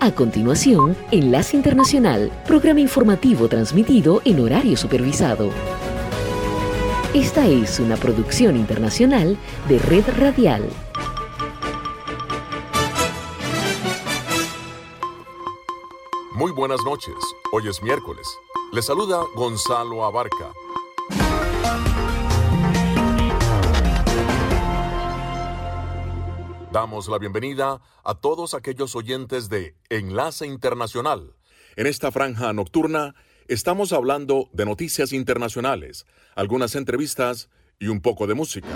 A continuación, Enlace Internacional, programa informativo transmitido en horario supervisado. Esta es una producción internacional de Red Radial. Muy buenas noches. Hoy es miércoles. Le saluda Gonzalo Abarca. Damos la bienvenida a todos aquellos oyentes de Enlace Internacional. En esta franja nocturna estamos hablando de noticias internacionales, algunas entrevistas y un poco de música.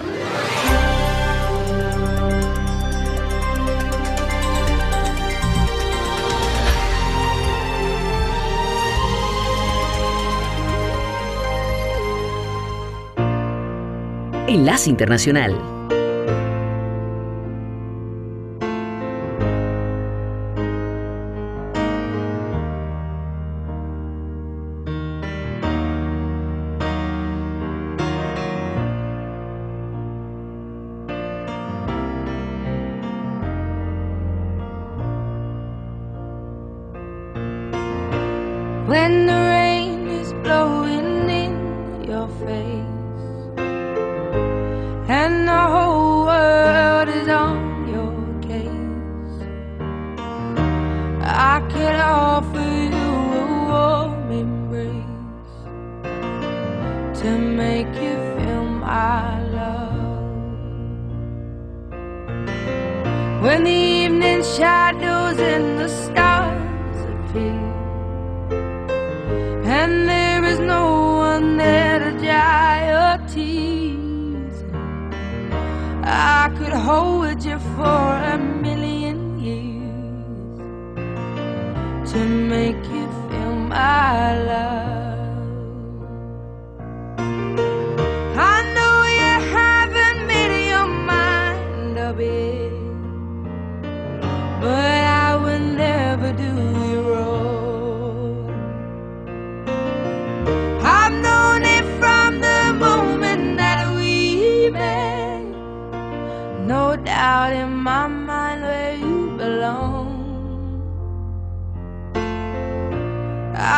Enlace Internacional And there is no one there to dry your tears. I could hold you for a million years to make you feel my love. out in my mind where you belong.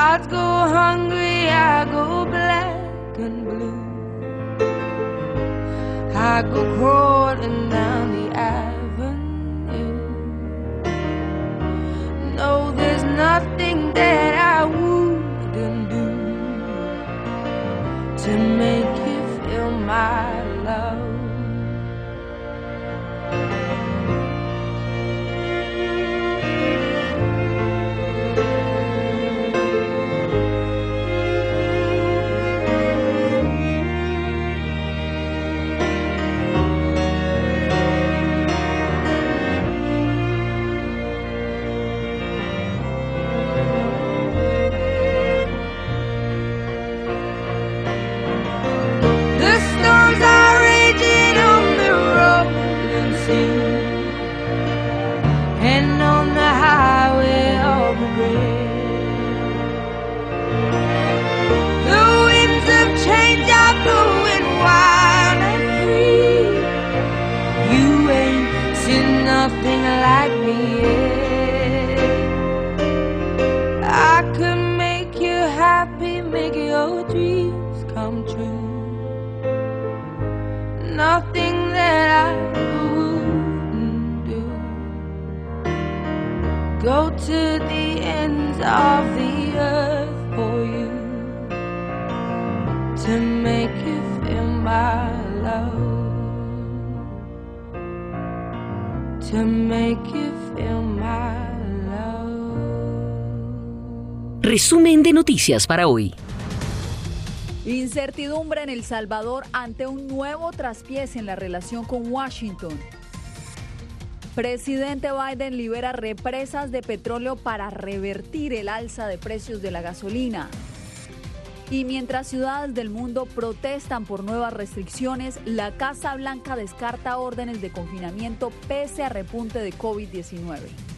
I'd go hungry, I'd go black and blue. I go crawling down the avenue. No, there's nothing that I wouldn't do to make you feel my. I could make you happy, make your dreams come true. Nothing that I wouldn't do. Go to the ends of the earth for you to make you feel my love to make you Resumen de noticias para hoy. Incertidumbre en El Salvador ante un nuevo traspiés en la relación con Washington. Presidente Biden libera represas de petróleo para revertir el alza de precios de la gasolina. Y mientras ciudades del mundo protestan por nuevas restricciones, la Casa Blanca descarta órdenes de confinamiento pese a repunte de COVID-19.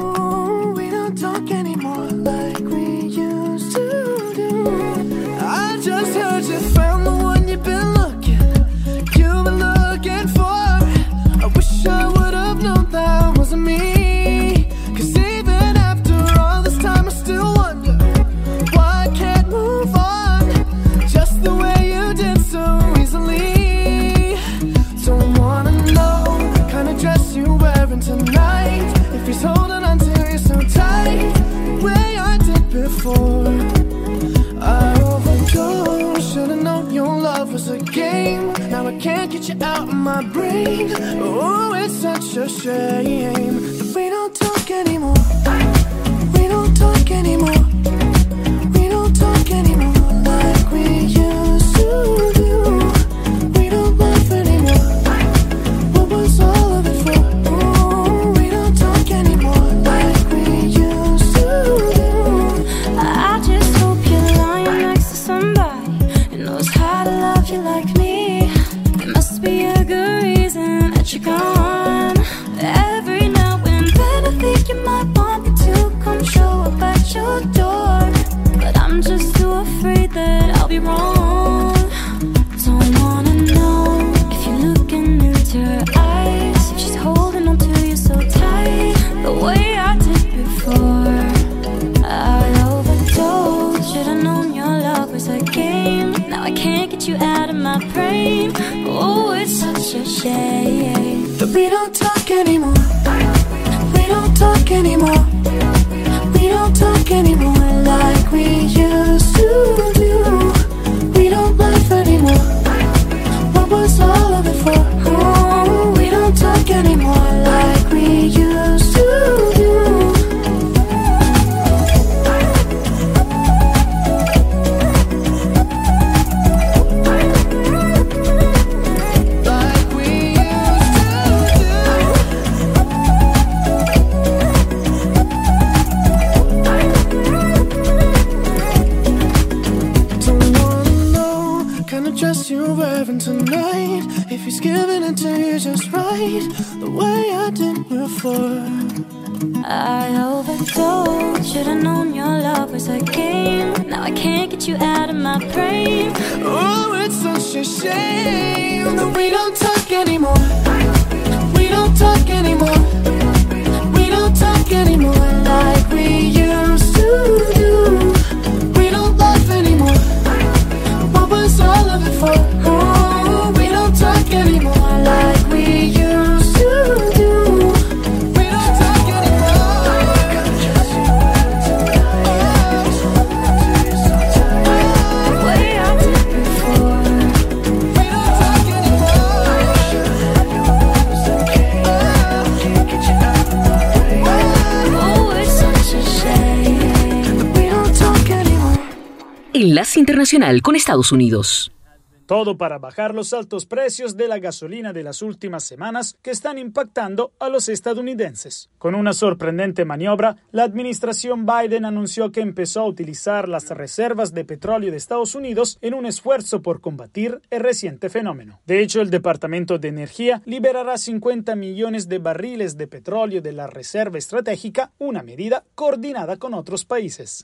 Oh, it's such a shame Internacional con Estados Unidos. Todo para bajar los altos precios de la gasolina de las últimas semanas que están impactando a los estadounidenses. Con una sorprendente maniobra, la administración Biden anunció que empezó a utilizar las reservas de petróleo de Estados Unidos en un esfuerzo por combatir el reciente fenómeno. De hecho, el Departamento de Energía liberará 50 millones de barriles de petróleo de la reserva estratégica, una medida coordinada con otros países.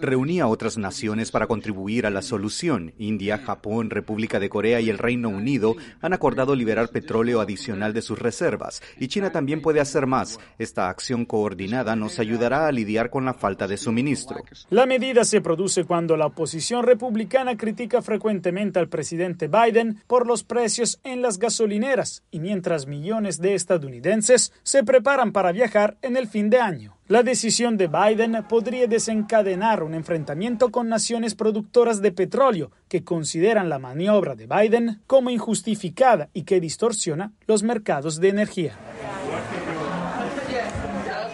Reuní a otras naciones para contribuir a la solución. India, Japón, República de Corea y el Reino Unido han acordado liberar petróleo adicional de sus reservas y China también puede hacer más. Esta acción coordinada nos ayudará a lidiar con la falta de suministro. La medida se produce cuando la oposición republicana critica frecuentemente al presidente Biden por los precios en las gasolineras y mientras millones de estadounidenses se preparan para viajar en el fin de año. La decisión de Biden podría desencadenar un enfrentamiento con naciones productoras de petróleo que consideran la maniobra de Biden como injustificada y que distorsiona los mercados de energía.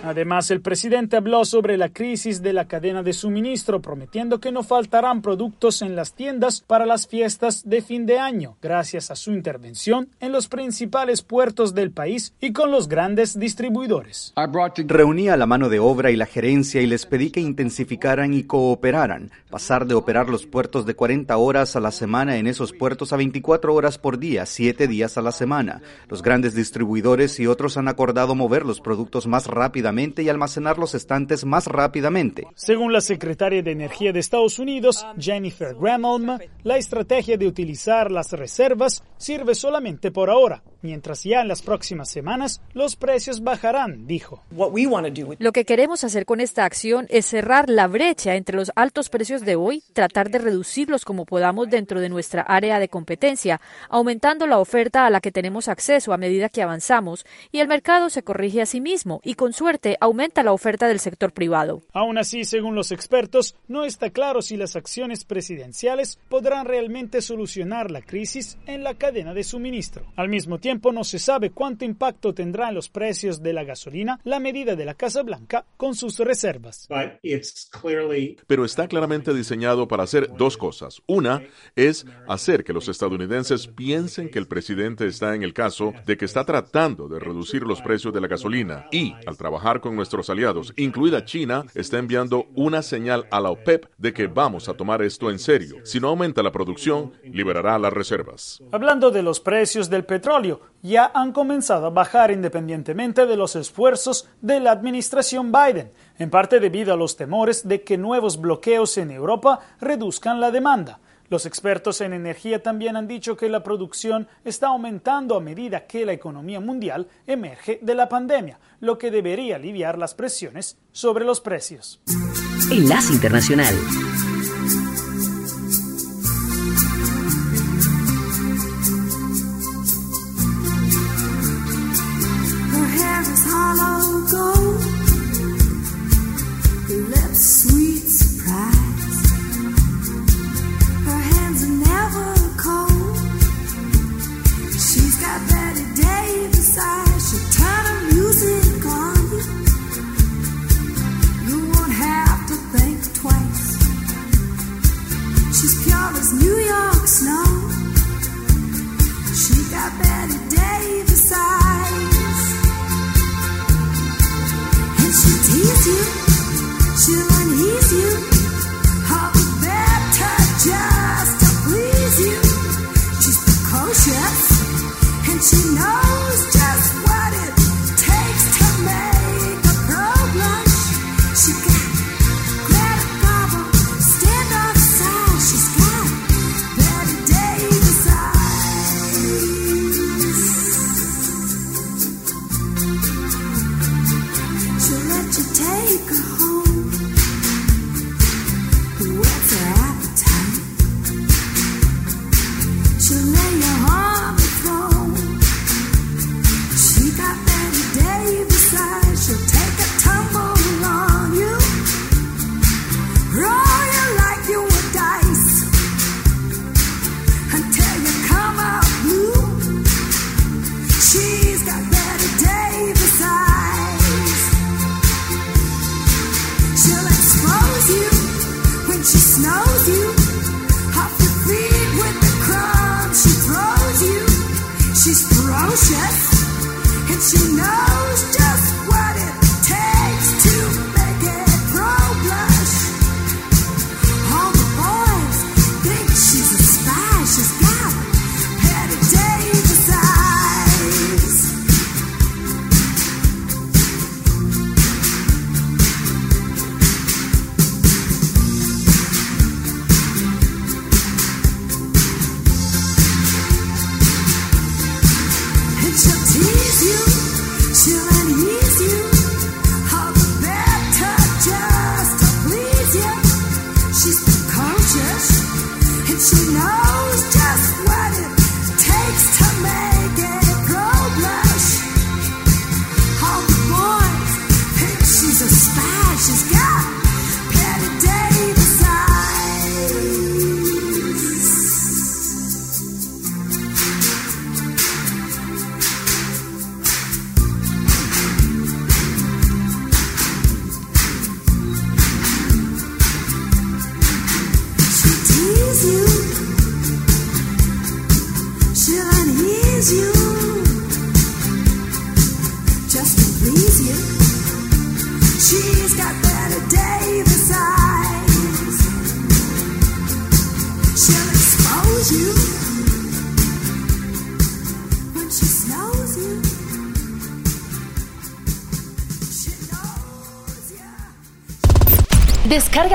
Además, el presidente habló sobre la crisis de la cadena de suministro, prometiendo que no faltarán productos en las tiendas para las fiestas de fin de año, gracias a su intervención en los principales puertos del país y con los grandes distribuidores. Reuní a la mano de obra y la gerencia y les pedí que intensificaran y cooperaran, pasar de operar los puertos de 40 horas a la semana en esos puertos a 24 horas por día, 7 días a la semana. Los grandes distribuidores y otros han acordado mover los productos más rápidamente y almacenar los estantes más rápidamente. Según la secretaria de Energía de Estados Unidos, Jennifer Granholm, la estrategia de utilizar las reservas sirve solamente por ahora, mientras ya en las próximas semanas los precios bajarán, dijo. Lo que queremos hacer con esta acción es cerrar la brecha entre los altos precios de hoy, tratar de reducirlos como podamos dentro de nuestra área de competencia, aumentando la oferta a la que tenemos acceso a medida que avanzamos y el mercado se corrige a sí mismo y con suerte aumenta la oferta del sector privado. Aún así, según los expertos, no está claro si las acciones presidenciales podrán realmente solucionar la crisis en la cadena de suministro. Al mismo tiempo, no se sabe cuánto impacto tendrá en los precios de la gasolina la medida de la Casa Blanca con sus reservas. Pero está claramente diseñado para hacer dos cosas. Una es hacer que los estadounidenses piensen que el presidente está en el caso de que está tratando de reducir los precios de la gasolina y, al trabajar con nuestros aliados, incluida China, está enviando una señal a la OPEP de que vamos a tomar esto en serio. Si no aumenta la producción, liberará las reservas. Hablando de los precios del petróleo, ya han comenzado a bajar independientemente de los esfuerzos de la administración Biden, en parte debido a los temores de que nuevos bloqueos en Europa reduzcan la demanda. Los expertos en energía también han dicho que la producción está aumentando a medida que la economía mundial emerge de la pandemia, lo que debería aliviar las presiones sobre los precios. Enlace Internacional.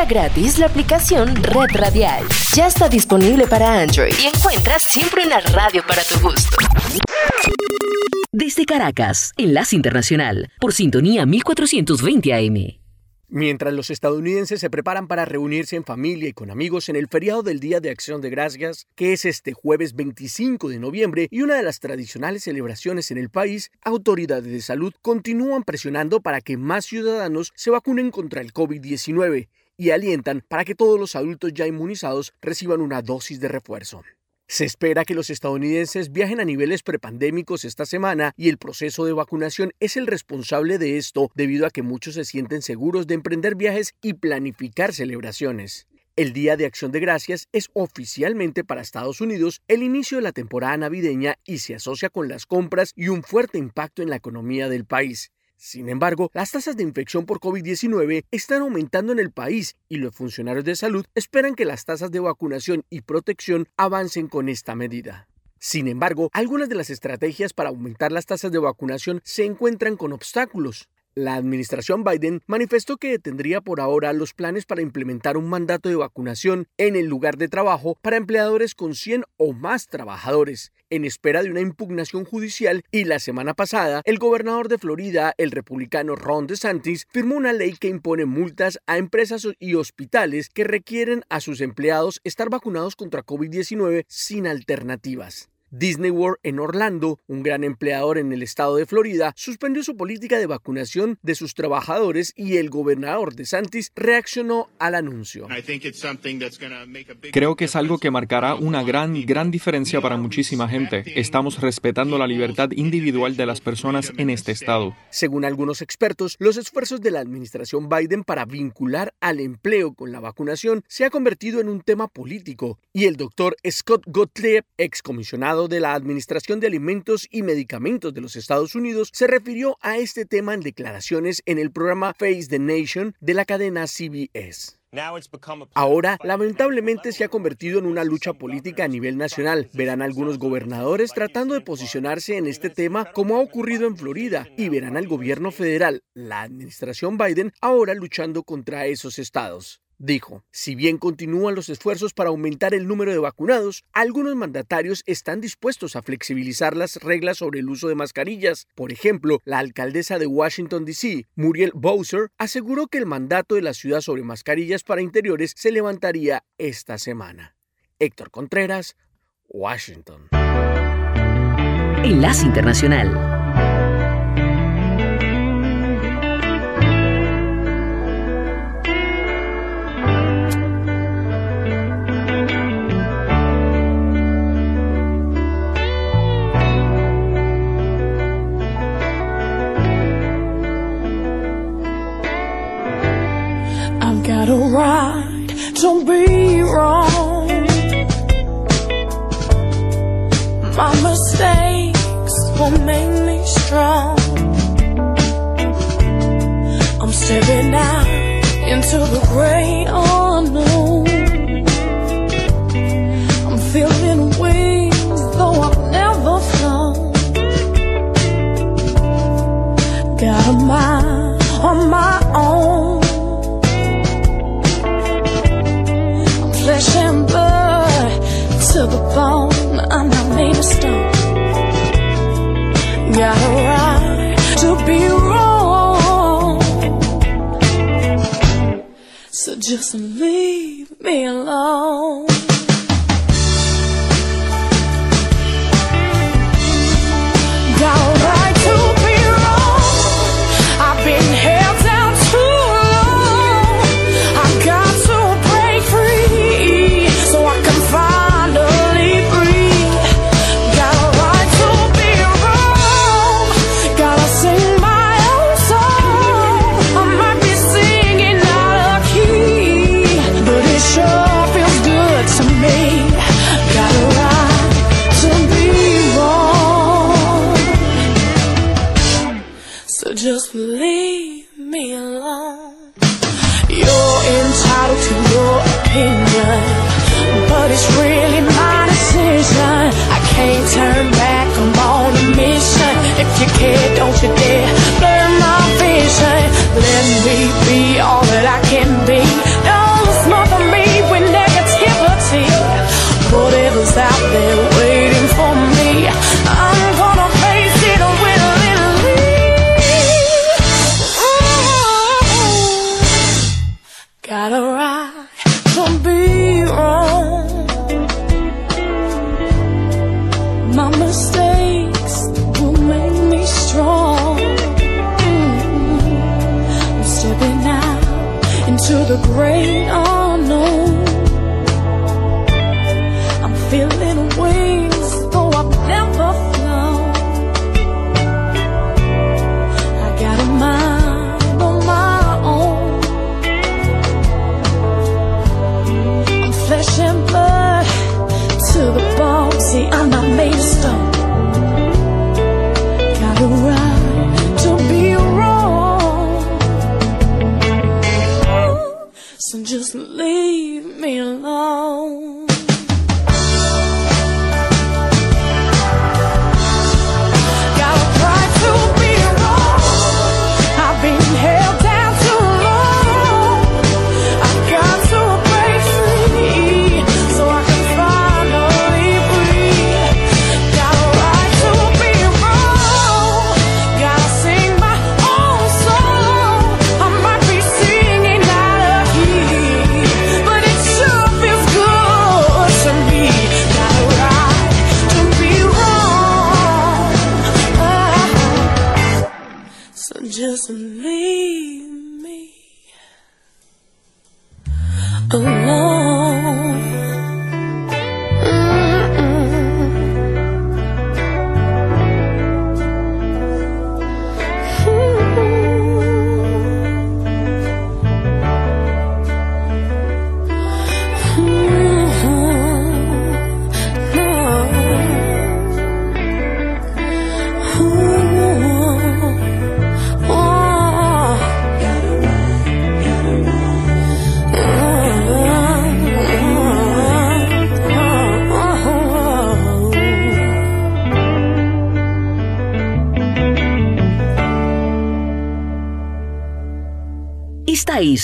Descarga gratis la aplicación Red Radial. Ya está disponible para Android y encuentras siempre una radio para tu gusto. Desde Caracas, Enlace Internacional, por sintonía 1420 AM. Mientras los estadounidenses se preparan para reunirse en familia y con amigos en el feriado del Día de Acción de Gracias, que es este jueves 25 de noviembre y una de las tradicionales celebraciones en el país, autoridades de salud continúan presionando para que más ciudadanos se vacunen contra el COVID-19 y alientan para que todos los adultos ya inmunizados reciban una dosis de refuerzo. Se espera que los estadounidenses viajen a niveles prepandémicos esta semana y el proceso de vacunación es el responsable de esto debido a que muchos se sienten seguros de emprender viajes y planificar celebraciones. El Día de Acción de Gracias es oficialmente para Estados Unidos el inicio de la temporada navideña y se asocia con las compras y un fuerte impacto en la economía del país. Sin embargo, las tasas de infección por COVID-19 están aumentando en el país y los funcionarios de salud esperan que las tasas de vacunación y protección avancen con esta medida. Sin embargo, algunas de las estrategias para aumentar las tasas de vacunación se encuentran con obstáculos. La administración Biden manifestó que detendría por ahora los planes para implementar un mandato de vacunación en el lugar de trabajo para empleadores con 100 o más trabajadores, en espera de una impugnación judicial y la semana pasada el gobernador de Florida, el republicano Ron DeSantis, firmó una ley que impone multas a empresas y hospitales que requieren a sus empleados estar vacunados contra COVID-19 sin alternativas. Disney World en Orlando, un gran empleador en el estado de Florida, suspendió su política de vacunación de sus trabajadores y el gobernador de Santis reaccionó al anuncio. Creo que es algo que marcará una gran, gran diferencia para muchísima gente. Estamos respetando la libertad individual de las personas en este estado. Según algunos expertos, los esfuerzos de la administración Biden para vincular al empleo con la vacunación se ha convertido en un tema político y el doctor Scott Gottlieb, excomisionado de la Administración de Alimentos y Medicamentos de los Estados Unidos se refirió a este tema en declaraciones en el programa Face the Nation de la cadena CBS. Ahora, lamentablemente, se ha convertido en una lucha política a nivel nacional. Verán algunos gobernadores tratando de posicionarse en este tema como ha ocurrido en Florida y verán al gobierno federal, la administración Biden, ahora luchando contra esos estados. Dijo, si bien continúan los esfuerzos para aumentar el número de vacunados, algunos mandatarios están dispuestos a flexibilizar las reglas sobre el uso de mascarillas. Por ejemplo, la alcaldesa de Washington, D.C., Muriel Bowser, aseguró que el mandato de la ciudad sobre mascarillas para interiores se levantaría esta semana. Héctor Contreras, Washington. Enlace Internacional. To be wrong. My mistakes will make me strong. I'm stepping out into the great unknown. stop. Just leave me alone. You're entitled to your opinion, but it's really my decision. I can't turn back, I'm on a mission. If you care, don't you dare blur my vision. Let me be all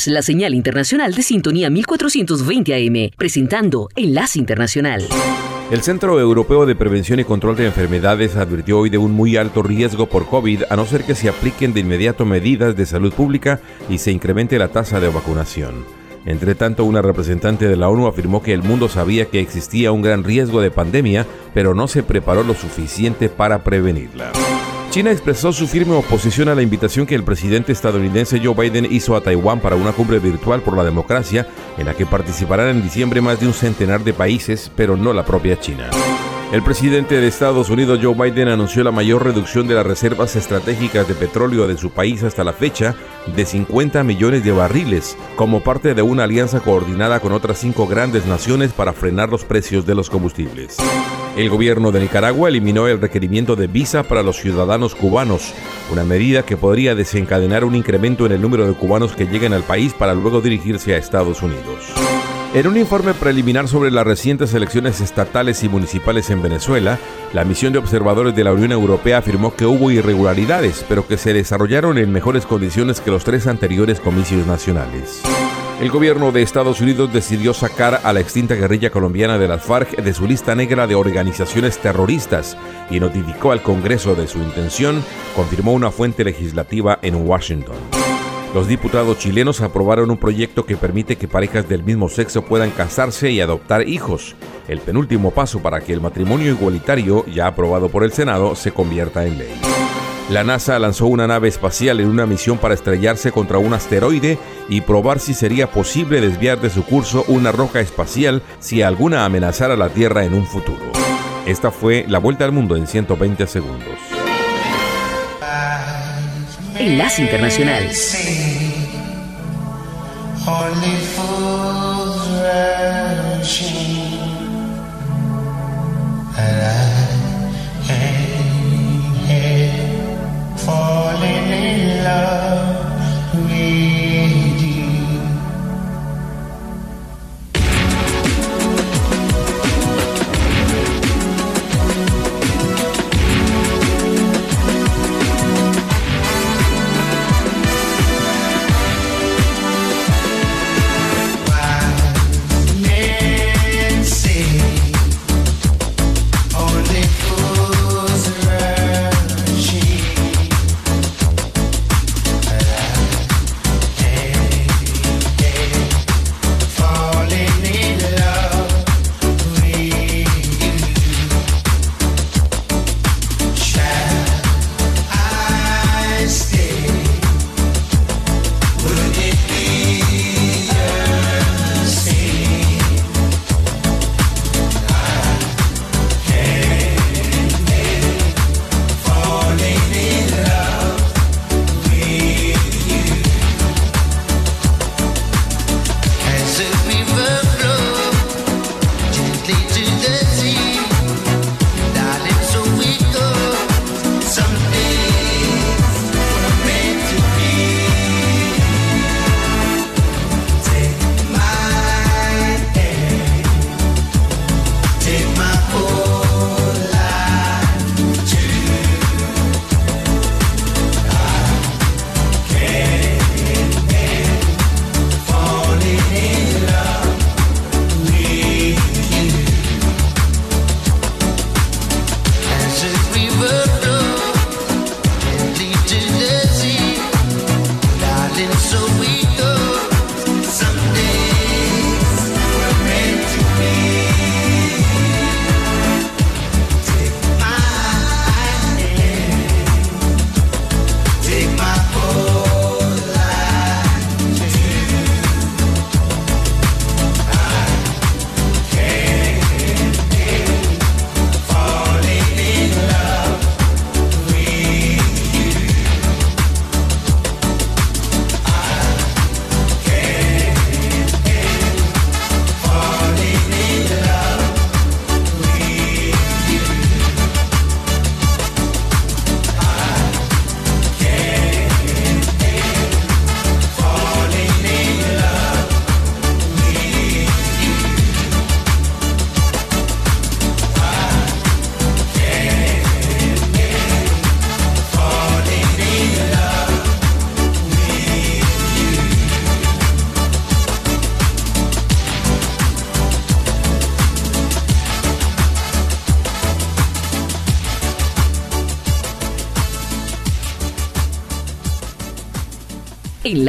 La señal internacional de sintonía 1420 AM, presentando Enlace Internacional. El Centro Europeo de Prevención y Control de Enfermedades advirtió hoy de un muy alto riesgo por COVID a no ser que se apliquen de inmediato medidas de salud pública y se incremente la tasa de vacunación. Entre tanto, una representante de la ONU afirmó que el mundo sabía que existía un gran riesgo de pandemia, pero no se preparó lo suficiente para prevenirla. China expresó su firme oposición a la invitación que el presidente estadounidense Joe Biden hizo a Taiwán para una cumbre virtual por la democracia, en la que participarán en diciembre más de un centenar de países, pero no la propia China. El presidente de Estados Unidos, Joe Biden, anunció la mayor reducción de las reservas estratégicas de petróleo de su país hasta la fecha de 50 millones de barriles, como parte de una alianza coordinada con otras cinco grandes naciones para frenar los precios de los combustibles. El gobierno de Nicaragua eliminó el requerimiento de visa para los ciudadanos cubanos, una medida que podría desencadenar un incremento en el número de cubanos que lleguen al país para luego dirigirse a Estados Unidos. En un informe preliminar sobre las recientes elecciones estatales y municipales en Venezuela, la misión de observadores de la Unión Europea afirmó que hubo irregularidades, pero que se desarrollaron en mejores condiciones que los tres anteriores comicios nacionales. El gobierno de Estados Unidos decidió sacar a la extinta guerrilla colombiana de las FARC de su lista negra de organizaciones terroristas y notificó al Congreso de su intención, confirmó una fuente legislativa en Washington. Los diputados chilenos aprobaron un proyecto que permite que parejas del mismo sexo puedan casarse y adoptar hijos, el penúltimo paso para que el matrimonio igualitario, ya aprobado por el Senado, se convierta en ley. La NASA lanzó una nave espacial en una misión para estrellarse contra un asteroide y probar si sería posible desviar de su curso una roca espacial si alguna amenazara la Tierra en un futuro. Esta fue la vuelta al mundo en 120 segundos. Enlace Internacional.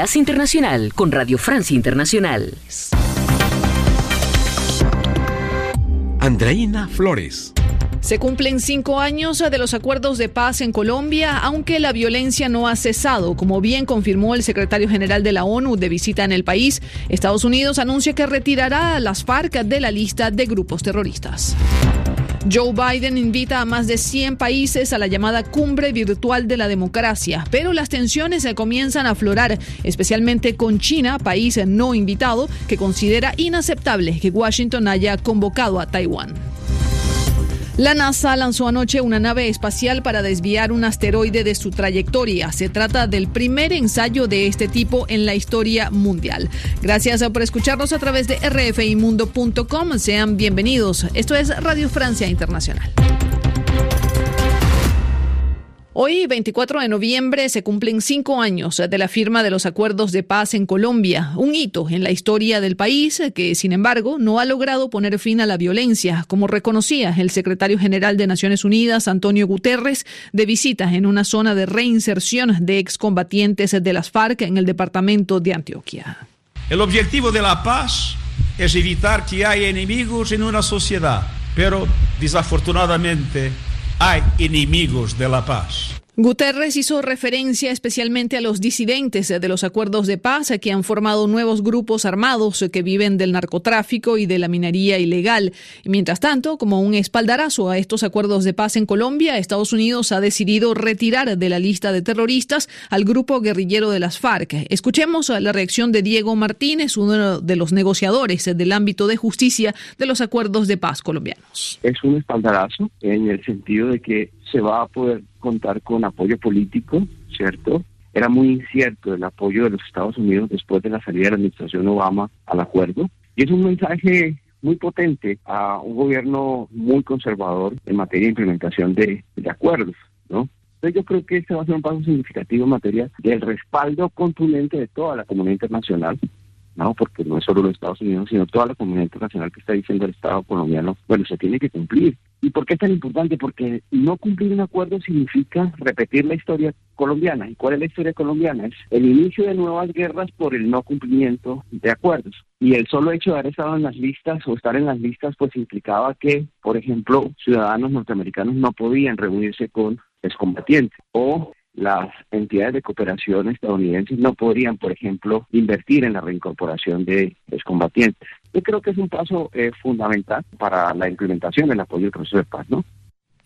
Enlace Internacional con Radio Francia Internacional. Andreina Flores. Se cumplen cinco años de los acuerdos de paz en Colombia, aunque la violencia no ha cesado, como bien confirmó el secretario general de la ONU de visita en el país. Estados Unidos anuncia que retirará a las FARC de la lista de grupos terroristas. Joe Biden invita a más de 100 países a la llamada Cumbre Virtual de la Democracia, pero las tensiones se comienzan a aflorar, especialmente con China, país no invitado, que considera inaceptable que Washington haya convocado a Taiwán. La NASA lanzó anoche una nave espacial para desviar un asteroide de su trayectoria. Se trata del primer ensayo de este tipo en la historia mundial. Gracias por escucharnos a través de rfimundo.com. Sean bienvenidos. Esto es Radio Francia Internacional. Hoy, 24 de noviembre, se cumplen cinco años de la firma de los acuerdos de paz en Colombia, un hito en la historia del país que, sin embargo, no ha logrado poner fin a la violencia, como reconocía el secretario general de Naciones Unidas, Antonio Guterres, de visita en una zona de reinserción de excombatientes de las FARC en el departamento de Antioquia. El objetivo de la paz es evitar que haya enemigos en una sociedad, pero desafortunadamente hay enemigos de la paz. Guterres hizo referencia especialmente a los disidentes de los acuerdos de paz que han formado nuevos grupos armados que viven del narcotráfico y de la minería ilegal. Mientras tanto, como un espaldarazo a estos acuerdos de paz en Colombia, Estados Unidos ha decidido retirar de la lista de terroristas al grupo guerrillero de las FARC. Escuchemos la reacción de Diego Martínez, uno de los negociadores del ámbito de justicia de los acuerdos de paz colombianos. Es un espaldarazo en el sentido de que se va a poder contar con apoyo político, ¿cierto? Era muy incierto el apoyo de los Estados Unidos después de la salida de la administración Obama al acuerdo. Y es un mensaje muy potente a un gobierno muy conservador en materia de implementación de, de acuerdos, ¿no? Entonces yo creo que este va a ser un paso significativo en materia del respaldo contundente de toda la comunidad internacional ¿no? Porque no es solo los Estados Unidos, sino toda la comunidad internacional que está diciendo el Estado colombiano, bueno, se tiene que cumplir. ¿Y por qué es tan importante? Porque no cumplir un acuerdo significa repetir la historia colombiana. ¿Y cuál es la historia colombiana? Es el inicio de nuevas guerras por el no cumplimiento de acuerdos. Y el solo hecho de haber estado en las listas o estar en las listas, pues implicaba que, por ejemplo, ciudadanos norteamericanos no podían reunirse con excombatientes o las entidades de cooperación estadounidenses no podrían, por ejemplo, invertir en la reincorporación de los combatientes. Yo creo que es un paso eh, fundamental para la implementación del apoyo al proceso de paz, ¿no?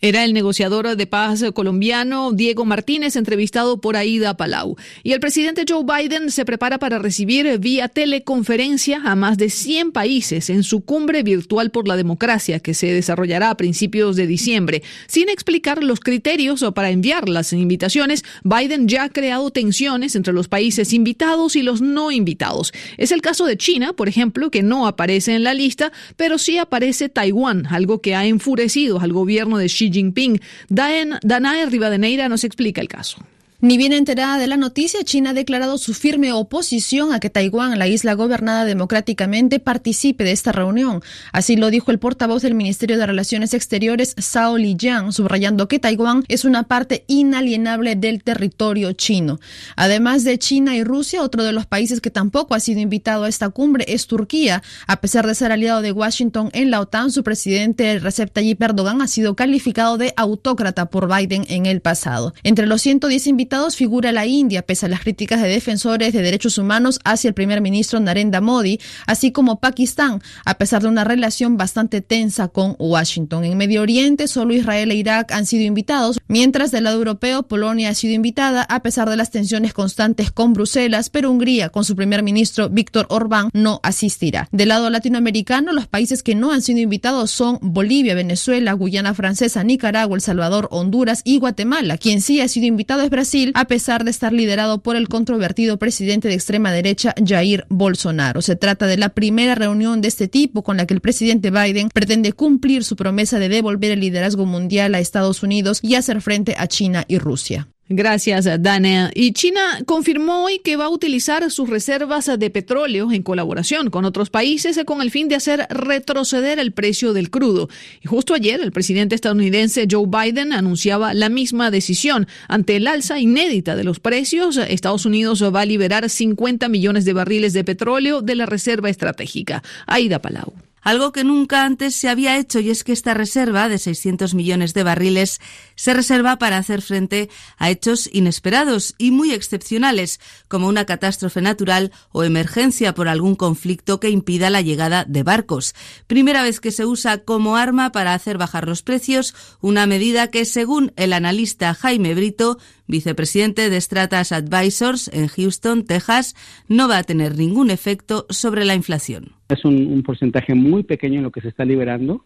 Era el negociador de paz colombiano Diego Martínez, entrevistado por Aida Palau. Y el presidente Joe Biden se prepara para recibir vía teleconferencia a más de 100 países en su cumbre virtual por la democracia que se desarrollará a principios de diciembre. Sin explicar los criterios para enviar las invitaciones, Biden ya ha creado tensiones entre los países invitados y los no invitados. Es el caso de China, por ejemplo, que no aparece en la lista, pero sí aparece Taiwán, algo que ha enfurecido al gobierno de Xi Jinping. Danae Rivadeneira nos explica el caso. Ni bien enterada de la noticia, China ha declarado su firme oposición a que Taiwán, la isla gobernada democráticamente, participe de esta reunión. Así lo dijo el portavoz del Ministerio de Relaciones Exteriores, Zhao Lijiang, subrayando que Taiwán es una parte inalienable del territorio chino. Además de China y Rusia, otro de los países que tampoco ha sido invitado a esta cumbre es Turquía. A pesar de ser aliado de Washington en la OTAN, su presidente Recep Tayyip Erdogan ha sido calificado de autócrata por Biden en el pasado. Entre los 110 invitados figura la India, pese a las críticas de defensores de derechos humanos hacia el primer ministro Narendra Modi, así como Pakistán, a pesar de una relación bastante tensa con Washington. En Medio Oriente, solo Israel e Irak han sido invitados, mientras del lado europeo, Polonia ha sido invitada, a pesar de las tensiones constantes con Bruselas, pero Hungría, con su primer ministro Víctor Orbán, no asistirá. Del lado latinoamericano, los países que no han sido invitados son Bolivia, Venezuela, Guyana Francesa, Nicaragua, El Salvador, Honduras y Guatemala. Quien sí ha sido invitado es Brasil, a pesar de estar liderado por el controvertido presidente de extrema derecha Jair Bolsonaro. Se trata de la primera reunión de este tipo con la que el presidente Biden pretende cumplir su promesa de devolver el liderazgo mundial a Estados Unidos y hacer frente a China y Rusia. Gracias, Dana. Y China confirmó hoy que va a utilizar sus reservas de petróleo en colaboración con otros países con el fin de hacer retroceder el precio del crudo. Y justo ayer, el presidente estadounidense Joe Biden anunciaba la misma decisión. Ante el alza inédita de los precios, Estados Unidos va a liberar 50 millones de barriles de petróleo de la reserva estratégica. Aida Palau algo que nunca antes se había hecho y es que esta reserva de 600 millones de barriles se reserva para hacer frente a hechos inesperados y muy excepcionales, como una catástrofe natural o emergencia por algún conflicto que impida la llegada de barcos. Primera vez que se usa como arma para hacer bajar los precios, una medida que, según el analista Jaime Brito, vicepresidente de Stratas Advisors en Houston, Texas, no va a tener ningún efecto sobre la inflación. Es un, porcentaje muy pequeño en lo que se está liberando.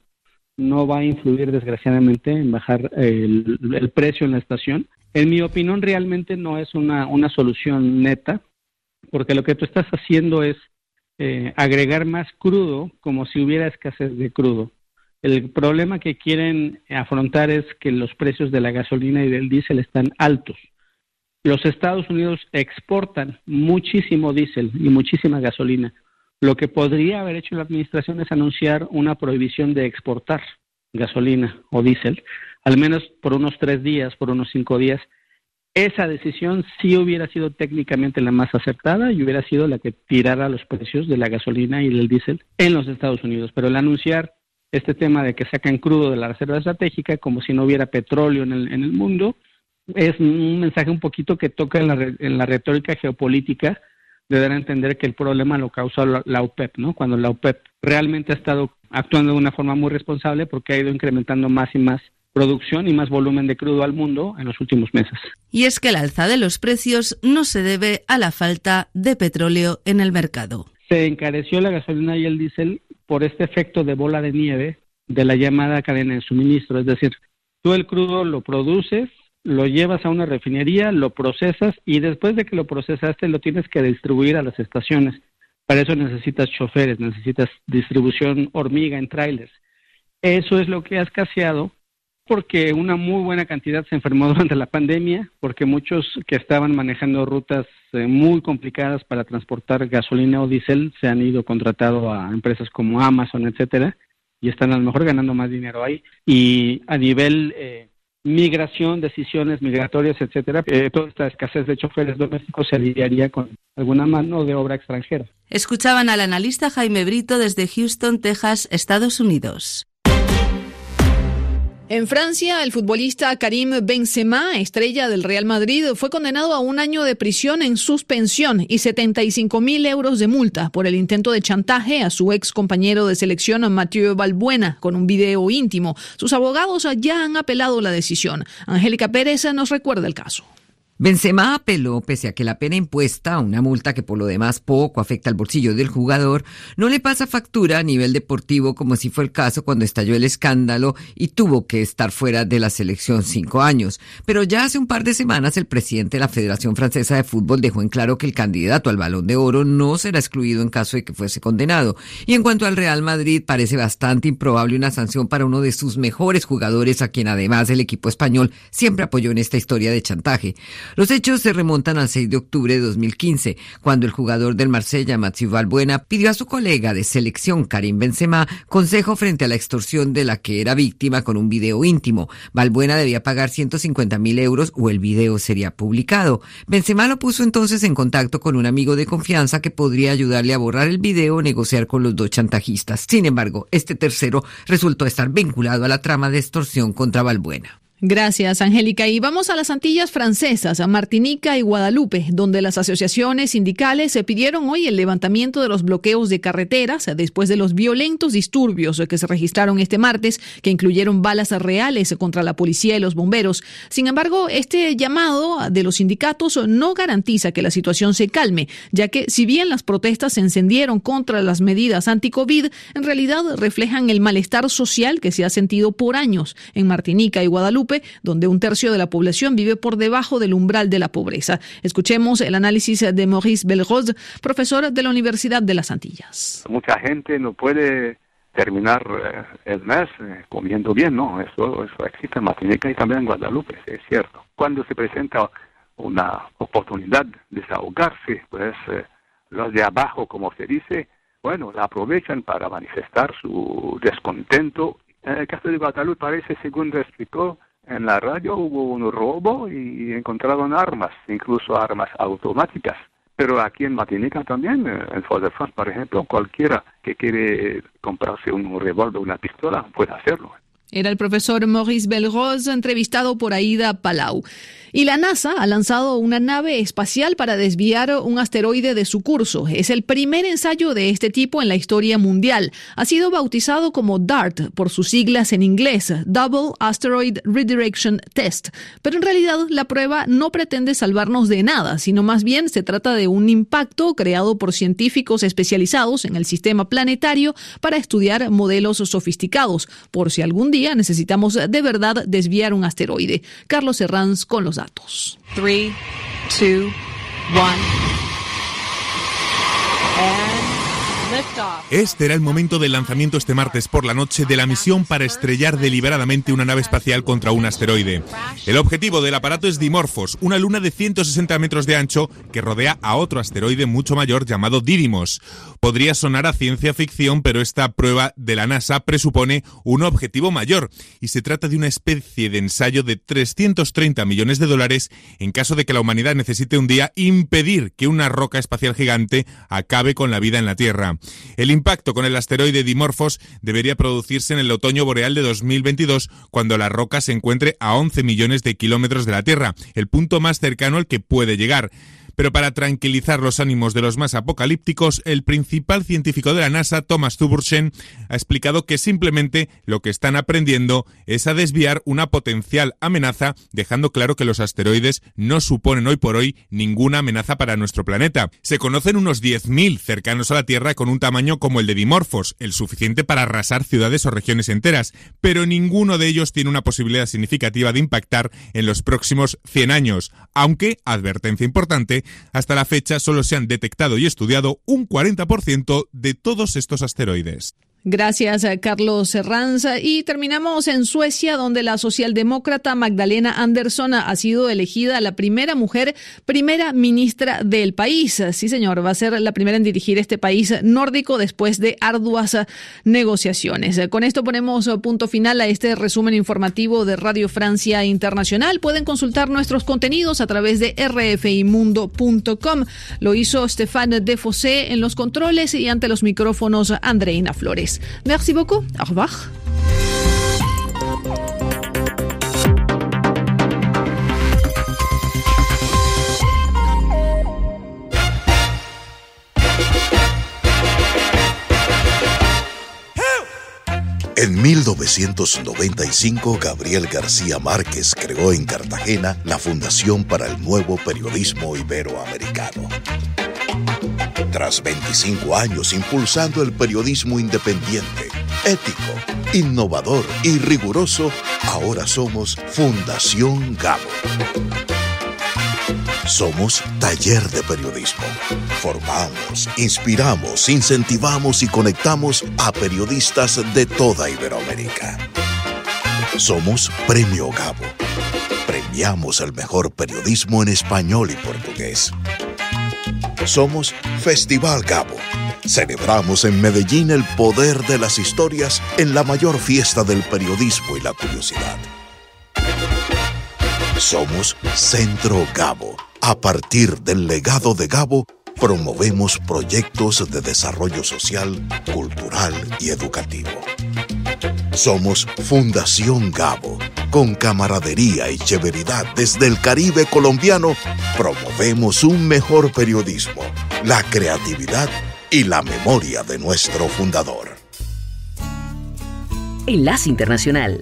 No va a influir, desgraciadamente, en bajar el, precio en la estación. En mi opinión, realmente no es una, una solución neta, porque lo que tú estás haciendo es eh, agregar más crudo como si hubiera escasez de crudo. El problema que quieren afrontar es que los precios de la gasolina y del diésel están altos. Los Estados Unidos exportan muchísimo diésel y muchísima gasolina. Lo que podría haber hecho la administración es anunciar una prohibición de exportar gasolina o diésel, al menos por unos tres días, por unos cinco días. Esa decisión sí hubiera sido técnicamente la más acertada y hubiera sido la que tirara los precios de la gasolina y del diésel en los Estados Unidos. Pero el anunciar este tema de que sacan crudo de la reserva estratégica como si no hubiera petróleo en el, en el mundo es un mensaje un poquito que toca en la, en la retórica geopolítica de dar a entender que el problema lo causó la, OPEP, ¿no? Cuando la OPEP realmente ha estado actuando de una forma muy responsable porque ha ido incrementando más y más producción y más volumen de crudo al mundo en los últimos meses. Y es que el alza de los precios no se debe a la falta de petróleo en el mercado. Se encareció la gasolina y el diésel por este efecto de bola de nieve de la llamada cadena de suministro, es decir, tú el crudo lo produces, lo llevas a una refinería, lo procesas y después de que lo procesaste lo tienes que distribuir a las estaciones. Para eso necesitas choferes, necesitas distribución hormiga en trailers. Eso es lo que ha escaseado porque una muy buena cantidad se enfermó durante la pandemia, porque muchos que estaban manejando rutas eh, muy complicadas para transportar gasolina o diésel se han ido contratado a empresas como Amazon, etcétera, y están a lo mejor ganando más dinero ahí. Y a nivel eh, migración, decisiones migratorias, etcétera, eh, toda esta escasez de choferes domésticos se aliviaría con alguna mano de obra extranjera. Escuchaban al analista Jaime Brito desde Houston, Texas, Estados Unidos. En Francia, el futbolista Karim Benzema, estrella del Real Madrid, fue condenado a un año de prisión en suspensión y 75 mil euros de multa por el intento de chantaje a su ex compañero de selección Mathieu Balbuena con un video íntimo. Sus abogados ya han apelado la decisión. Angélica Pérez nos recuerda el caso. Benzema apeló, pese a que la pena impuesta, una multa que por lo demás poco afecta al bolsillo del jugador, no le pasa factura a nivel deportivo como si fue el caso cuando estalló el escándalo y tuvo que estar fuera de la selección cinco años. Pero ya hace un par de semanas el presidente de la Federación Francesa de Fútbol dejó en claro que el candidato al balón de oro no será excluido en caso de que fuese condenado. Y en cuanto al Real Madrid, parece bastante improbable una sanción para uno de sus mejores jugadores, a quien además el equipo español siempre apoyó en esta historia de chantaje. Los hechos se remontan al 6 de octubre de 2015, cuando el jugador del Marsella, Mathieu Valbuena, pidió a su colega de selección, Karim Benzema, consejo frente a la extorsión de la que era víctima con un video íntimo. Valbuena debía pagar 150 mil euros o el video sería publicado. Benzema lo puso entonces en contacto con un amigo de confianza que podría ayudarle a borrar el video o negociar con los dos chantajistas. Sin embargo, este tercero resultó estar vinculado a la trama de extorsión contra Valbuena. Gracias, Angélica. Y vamos a las Antillas francesas, a Martinica y Guadalupe, donde las asociaciones sindicales se pidieron hoy el levantamiento de los bloqueos de carreteras después de los violentos disturbios que se registraron este martes, que incluyeron balas reales contra la policía y los bomberos. Sin embargo, este llamado de los sindicatos no garantiza que la situación se calme, ya que si bien las protestas se encendieron contra las medidas anti-COVID, en realidad reflejan el malestar social que se ha sentido por años en Martinica y Guadalupe donde un tercio de la población vive por debajo del umbral de la pobreza. Escuchemos el análisis de Maurice Belrose, profesor de la Universidad de las Antillas. Mucha gente no puede terminar eh, el mes eh, comiendo bien, ¿no? Eso, eso existe en Martinica y también en Guadalupe, es cierto. cuando se presenta una oportunidad de desahogarse, pues eh, los de abajo, como se dice, bueno, la aprovechan para manifestar su descontento. En el caso de Guadalupe parece, según explicó en la radio, hubo un robo y encontraron armas, incluso armas automáticas. Pero aquí en Martinica también, eh, en Fort de por ejemplo, cualquiera que quiere comprarse un revólver o una pistola puede hacerlo. Era el profesor Maurice Belrose, entrevistado por Aida Palau. Y la NASA ha lanzado una nave espacial para desviar un asteroide de su curso. Es el primer ensayo de este tipo en la historia mundial. Ha sido bautizado como DART por sus siglas en inglés, Double Asteroid Redirection Test. Pero en realidad la prueba no pretende salvarnos de nada, sino más bien se trata de un impacto creado por científicos especializados en el sistema planetario para estudiar modelos sofisticados, por si algún día necesitamos de verdad desviar un asteroide. Carlos Herranz con los datos. 3, 2, 1. Este era el momento del lanzamiento este martes por la noche de la misión para estrellar deliberadamente una nave espacial contra un asteroide. El objetivo del aparato es Dimorphos, una luna de 160 metros de ancho que rodea a otro asteroide mucho mayor llamado Didymos. Podría sonar a ciencia ficción, pero esta prueba de la NASA presupone un objetivo mayor y se trata de una especie de ensayo de 330 millones de dólares en caso de que la humanidad necesite un día impedir que una roca espacial gigante acabe con la vida en la Tierra. El impacto con el asteroide Dimorphos debería producirse en el otoño boreal de 2022, cuando la roca se encuentre a 11 millones de kilómetros de la Tierra, el punto más cercano al que puede llegar. Pero para tranquilizar los ánimos de los más apocalípticos, el principal científico de la NASA, Thomas Tuburchen, ha explicado que simplemente lo que están aprendiendo es a desviar una potencial amenaza, dejando claro que los asteroides no suponen hoy por hoy ninguna amenaza para nuestro planeta. Se conocen unos 10.000 cercanos a la Tierra con un tamaño como el de Dimorphos, el suficiente para arrasar ciudades o regiones enteras, pero ninguno de ellos tiene una posibilidad significativa de impactar en los próximos 100 años, aunque, advertencia importante, hasta la fecha solo se han detectado y estudiado un 40% de todos estos asteroides. Gracias, eh, Carlos Serranza. Y terminamos en Suecia, donde la socialdemócrata Magdalena Andersson ha sido elegida la primera mujer, primera ministra del país. Sí, señor, va a ser la primera en dirigir este país nórdico después de arduas negociaciones. Con esto ponemos punto final a este resumen informativo de Radio Francia Internacional. Pueden consultar nuestros contenidos a través de rfimundo.com. Lo hizo Stéphane Defossé en los controles y ante los micrófonos Andreina Flores. Merci beaucoup. Au revoir. En 1995, Gabriel García Márquez creó en Cartagena la Fundación para el Nuevo Periodismo Iberoamericano. Tras 25 años impulsando el periodismo independiente, ético, innovador y riguroso, ahora somos Fundación Gabo. Somos taller de periodismo. Formamos, inspiramos, incentivamos y conectamos a periodistas de toda Iberoamérica. Somos Premio Gabo. Premiamos el mejor periodismo en español y portugués. Somos Festival Gabo. Celebramos en Medellín el poder de las historias en la mayor fiesta del periodismo y la curiosidad. Somos Centro Gabo. A partir del legado de Gabo, promovemos proyectos de desarrollo social, cultural y educativo. Somos Fundación Gabo. Con camaradería y chéveridad desde el Caribe colombiano, promovemos un mejor periodismo, la creatividad y la memoria de nuestro fundador. Enlace Internacional.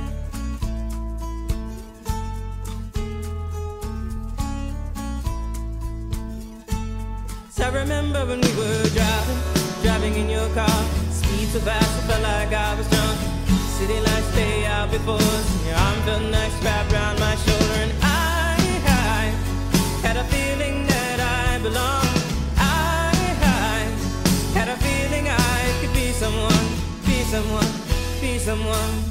Remember when we were driving, driving in your car. Speed so fast, I felt like I was drunk. City lights stay out before us. Your arm felt nice wrapped around my shoulder, and I, I had a feeling that I belonged. I, I had a feeling I could be someone, be someone, be someone.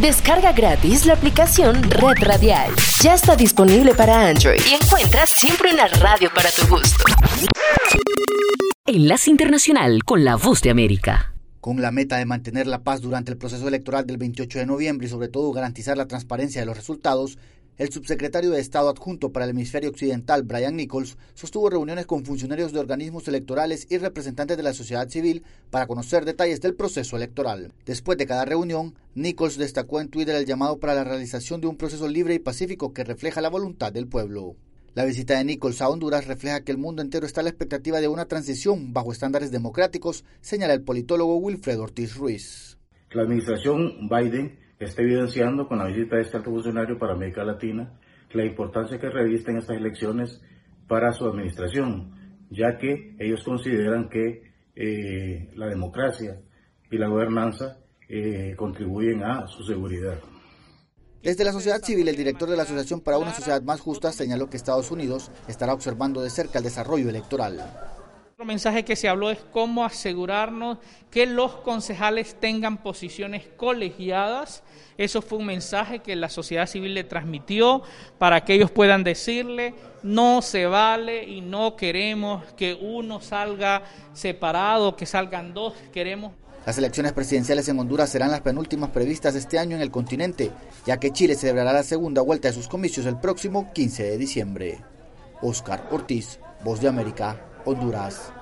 Descarga gratis la aplicación Red Radial. Ya está disponible para Android y encuentras siempre una radio para tu gusto. Enlace Internacional con la Voz de América. Con la meta de mantener la paz durante el proceso electoral del 28 de noviembre y sobre todo garantizar la transparencia de los resultados, el subsecretario de Estado adjunto para el hemisferio occidental, Brian Nichols, sostuvo reuniones con funcionarios de organismos electorales y representantes de la sociedad civil para conocer detalles del proceso electoral. Después de cada reunión, Nichols destacó en Twitter el llamado para la realización de un proceso libre y pacífico que refleja la voluntad del pueblo. La visita de Nichols a Honduras refleja que el mundo entero está a la expectativa de una transición bajo estándares democráticos, señala el politólogo Wilfredo Ortiz Ruiz. La administración Biden está evidenciando con la visita de este alto funcionario para América Latina la importancia que revisten estas elecciones para su administración, ya que ellos consideran que eh, la democracia y la gobernanza eh, contribuyen a su seguridad. Desde la sociedad civil, el director de la Asociación para una Sociedad Más Justa señaló que Estados Unidos estará observando de cerca el desarrollo electoral. Otro mensaje que se habló es cómo asegurarnos que los concejales tengan posiciones colegiadas. Eso fue un mensaje que la sociedad civil le transmitió para que ellos puedan decirle, no se vale y no queremos que uno salga separado, que salgan dos, queremos las elecciones presidenciales en Honduras serán las penúltimas previstas este año en el continente, ya que Chile celebrará la segunda vuelta de sus comicios el próximo 15 de diciembre. Oscar Ortiz, Voz de América, Honduras.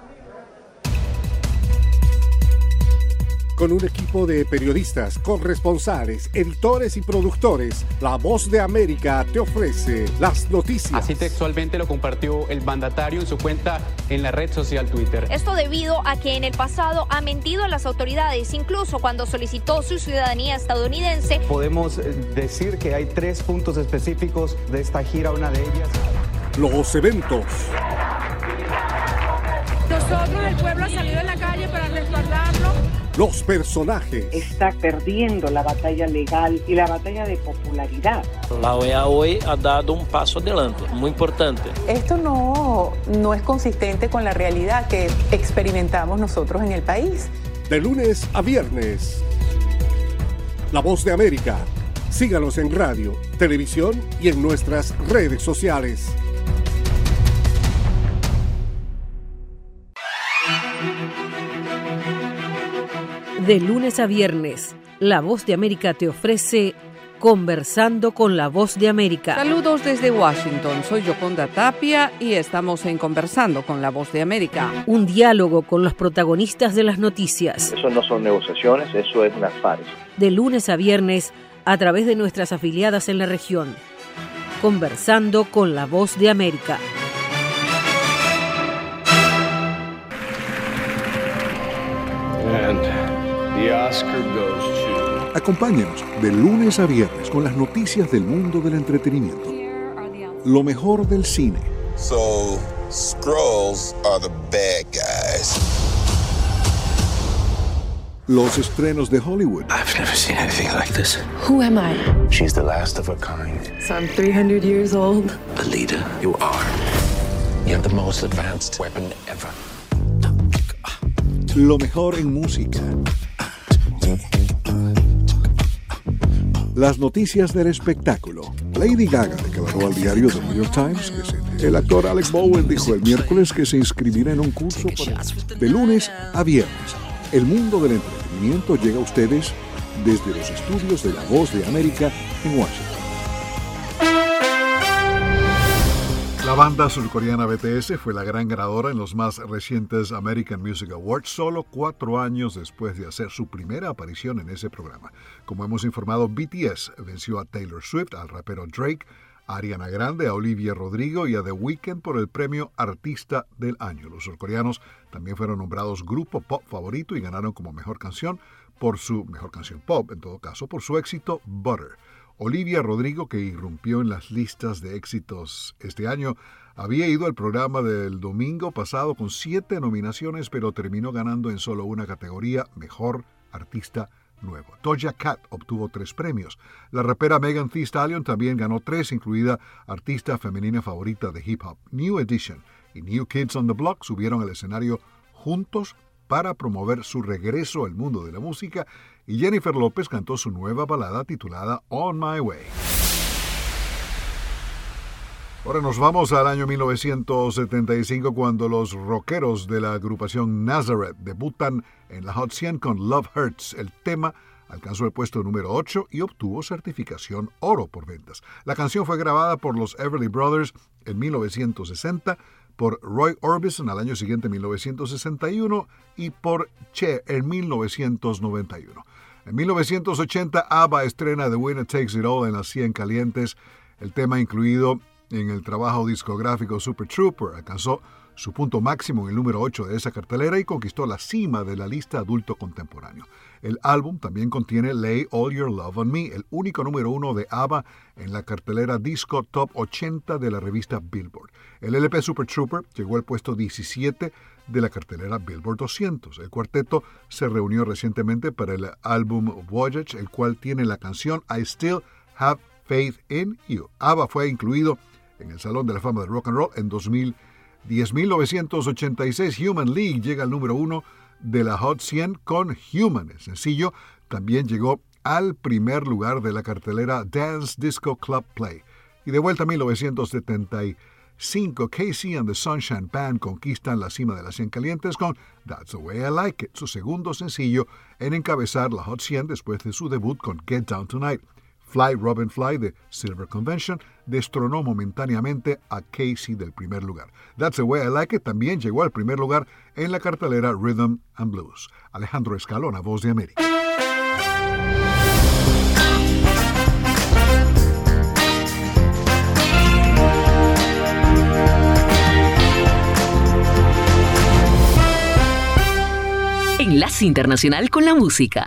Con un equipo de periodistas, corresponsales, editores y productores, La Voz de América te ofrece las noticias. Así textualmente lo compartió el mandatario en su cuenta en la red social Twitter. Esto debido a que en el pasado ha mentido a las autoridades, incluso cuando solicitó su ciudadanía estadounidense. Podemos eh, decir que hay tres puntos específicos de esta gira, una de ellas. Los eventos. Nosotros, el pueblo, ha salido en la calle para respaldarlo. Los personajes. Está perdiendo la batalla legal y la batalla de popularidad. La OEA hoy ha dado un paso adelante, muy importante. Esto no, no es consistente con la realidad que experimentamos nosotros en el país. De lunes a viernes. La voz de América. Síganos en radio, televisión y en nuestras redes sociales. De lunes a viernes, La Voz de América te ofrece Conversando con la Voz de América. Saludos desde Washington, soy Yoconda Tapia y estamos en Conversando con la Voz de América. Un diálogo con los protagonistas de las noticias. Eso no son negociaciones, eso es una farsa. De lunes a viernes, a través de nuestras afiliadas en la región. Conversando con la Voz de América. Acompáñenos de lunes a viernes con las noticias del mundo del entretenimiento. Lo mejor del cine. So, Skrulls are the bad guys. Los estrenos de Hollywood. I've never seen anything like this. Who am I? She's the last of her kind. So I'm 300 years old. A leader, you are. You have the most advanced weapon ever. Lo mejor en música. Las noticias del espectáculo. Lady Gaga declaró al diario The New York Times que se- el actor Alex Bowen dijo el miércoles que se inscribirá en un curso para- de lunes a viernes. El mundo del entretenimiento llega a ustedes desde los estudios de La Voz de América en Washington. La banda surcoreana BTS fue la gran ganadora en los más recientes American Music Awards, solo cuatro años después de hacer su primera aparición en ese programa. Como hemos informado, BTS venció a Taylor Swift, al rapero Drake, a Ariana Grande, a Olivia Rodrigo y a The Weeknd por el premio Artista del Año. Los surcoreanos también fueron nombrados grupo pop favorito y ganaron como mejor canción por su mejor canción pop, en todo caso, por su éxito Butter. Olivia Rodrigo, que irrumpió en las listas de éxitos este año, había ido al programa del domingo pasado con siete nominaciones, pero terminó ganando en solo una categoría, Mejor Artista Nuevo. Doja Cat obtuvo tres premios. La rapera Megan Thee Stallion también ganó tres, incluida Artista Femenina Favorita de Hip Hop. New Edition y New Kids on the Block subieron al escenario juntos para promover su regreso al mundo de la música y Jennifer López cantó su nueva balada titulada On My Way. Ahora nos vamos al año 1975 cuando los rockeros de la agrupación Nazareth debutan en la Hot 100 con Love Hurts. El tema alcanzó el puesto número 8 y obtuvo certificación oro por ventas. La canción fue grabada por los Everly Brothers en 1960, por Roy Orbison al año siguiente, 1961, y por Che en 1991. En 1980, ABBA estrena The Winner Takes It All en las 100 calientes. El tema incluido en el trabajo discográfico Super Trooper alcanzó su punto máximo en el número 8 de esa cartelera y conquistó la cima de la lista adulto contemporáneo. El álbum también contiene Lay All Your Love on Me, el único número uno de ABBA en la cartelera Disco Top 80 de la revista Billboard. El LP Super Trooper llegó al puesto 17 de la cartelera Billboard 200. El cuarteto se reunió recientemente para el álbum Voyage, el cual tiene la canción I Still Have Faith in You. ABBA fue incluido en el Salón de la Fama del Rock and Roll en 2010. 1986 Human League llega al número uno de la Hot 100 con Human. El sencillo también llegó al primer lugar de la cartelera Dance Disco Club Play. Y de vuelta a 1975, Casey and the Sunshine Band conquistan la cima de las 100 calientes con That's the Way I Like It, su segundo sencillo en encabezar la Hot 100 después de su debut con Get Down Tonight. Fly Robin Fly de Silver Convention destronó momentáneamente a Casey del primer lugar. That's the Way I Like It también llegó al primer lugar en la cartelera Rhythm and Blues. Alejandro Escalona, Voz de América. Enlace Internacional con la Música.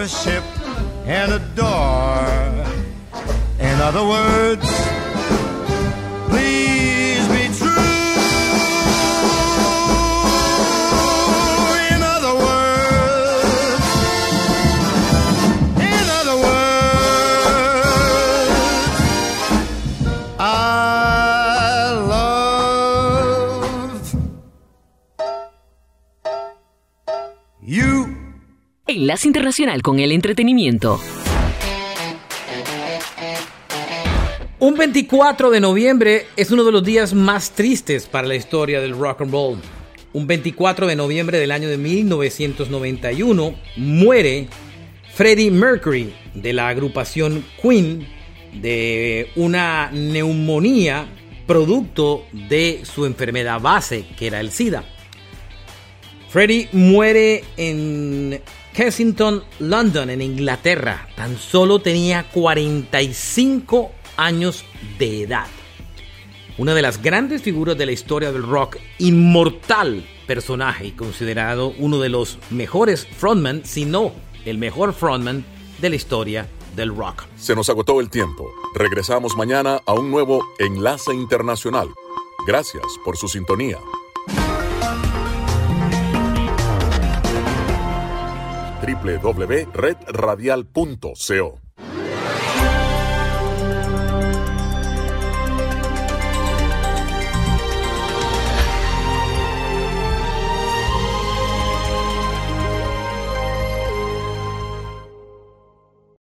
Worship and adore. In other words, Internacional con el Entretenimiento. Un 24 de noviembre es uno de los días más tristes para la historia del rock and roll. Un 24 de noviembre del año de 1991 muere Freddie Mercury de la agrupación Queen de una neumonía producto de su enfermedad base, que era el SIDA. Freddie muere en Kensington, London, en Inglaterra. Tan solo tenía 45 años de edad. Una de las grandes figuras de la historia del rock, inmortal personaje y considerado uno de los mejores frontmen, si no el mejor frontman de la historia del rock. Se nos agotó el tiempo. Regresamos mañana a un nuevo Enlace Internacional. Gracias por su sintonía. www.redradial.co